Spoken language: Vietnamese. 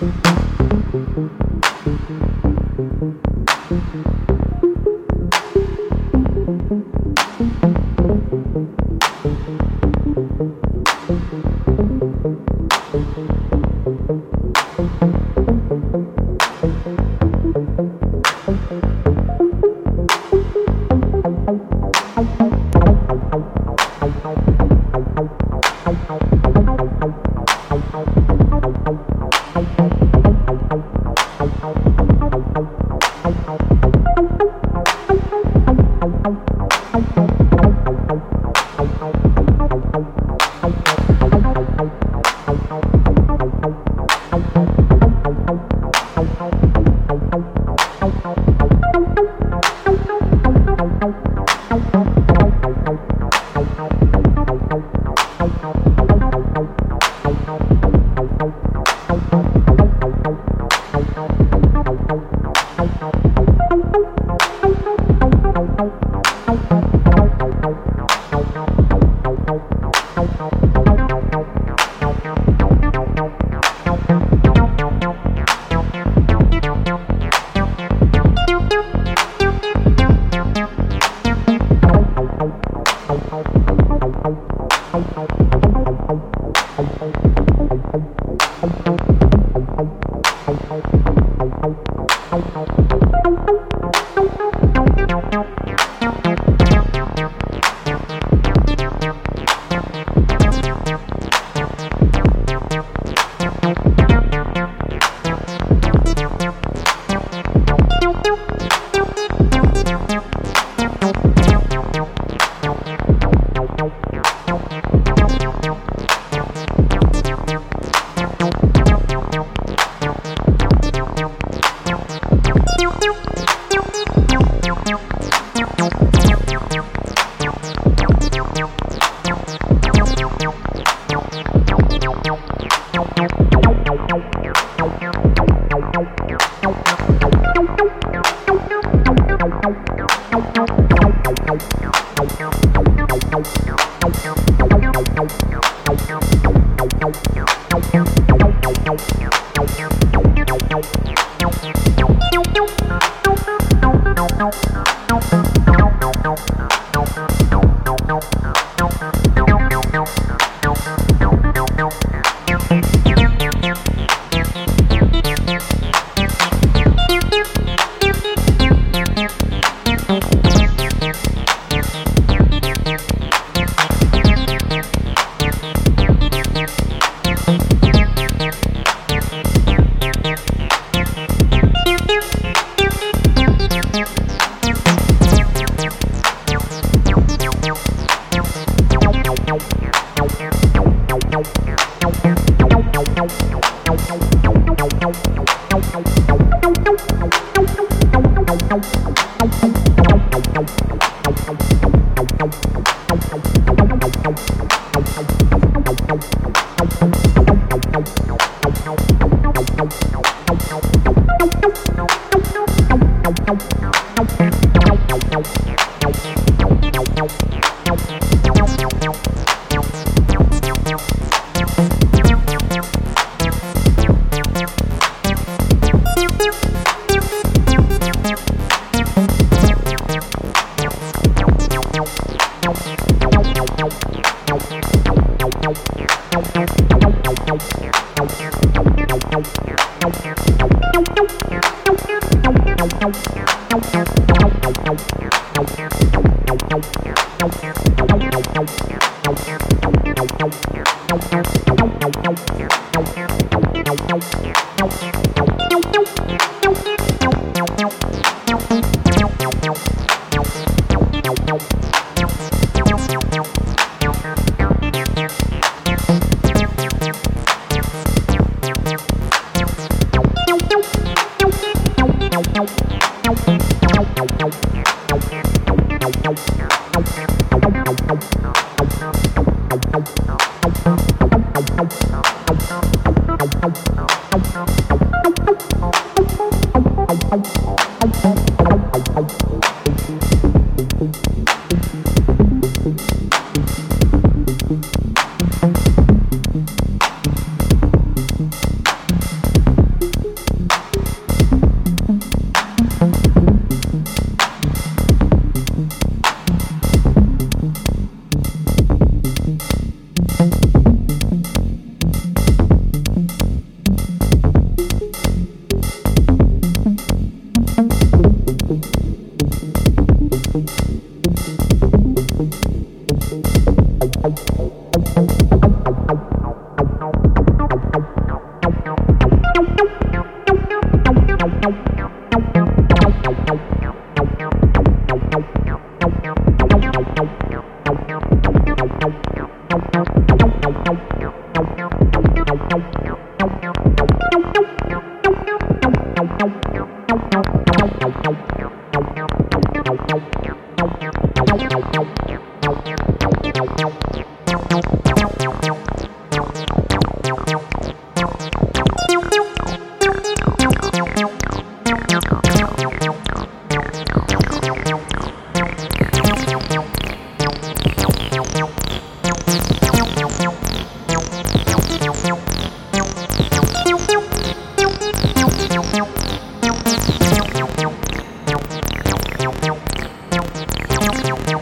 Thank you. Tchau, tchau. Thank you. Nope. Não, não, não. I'm out. Thank you.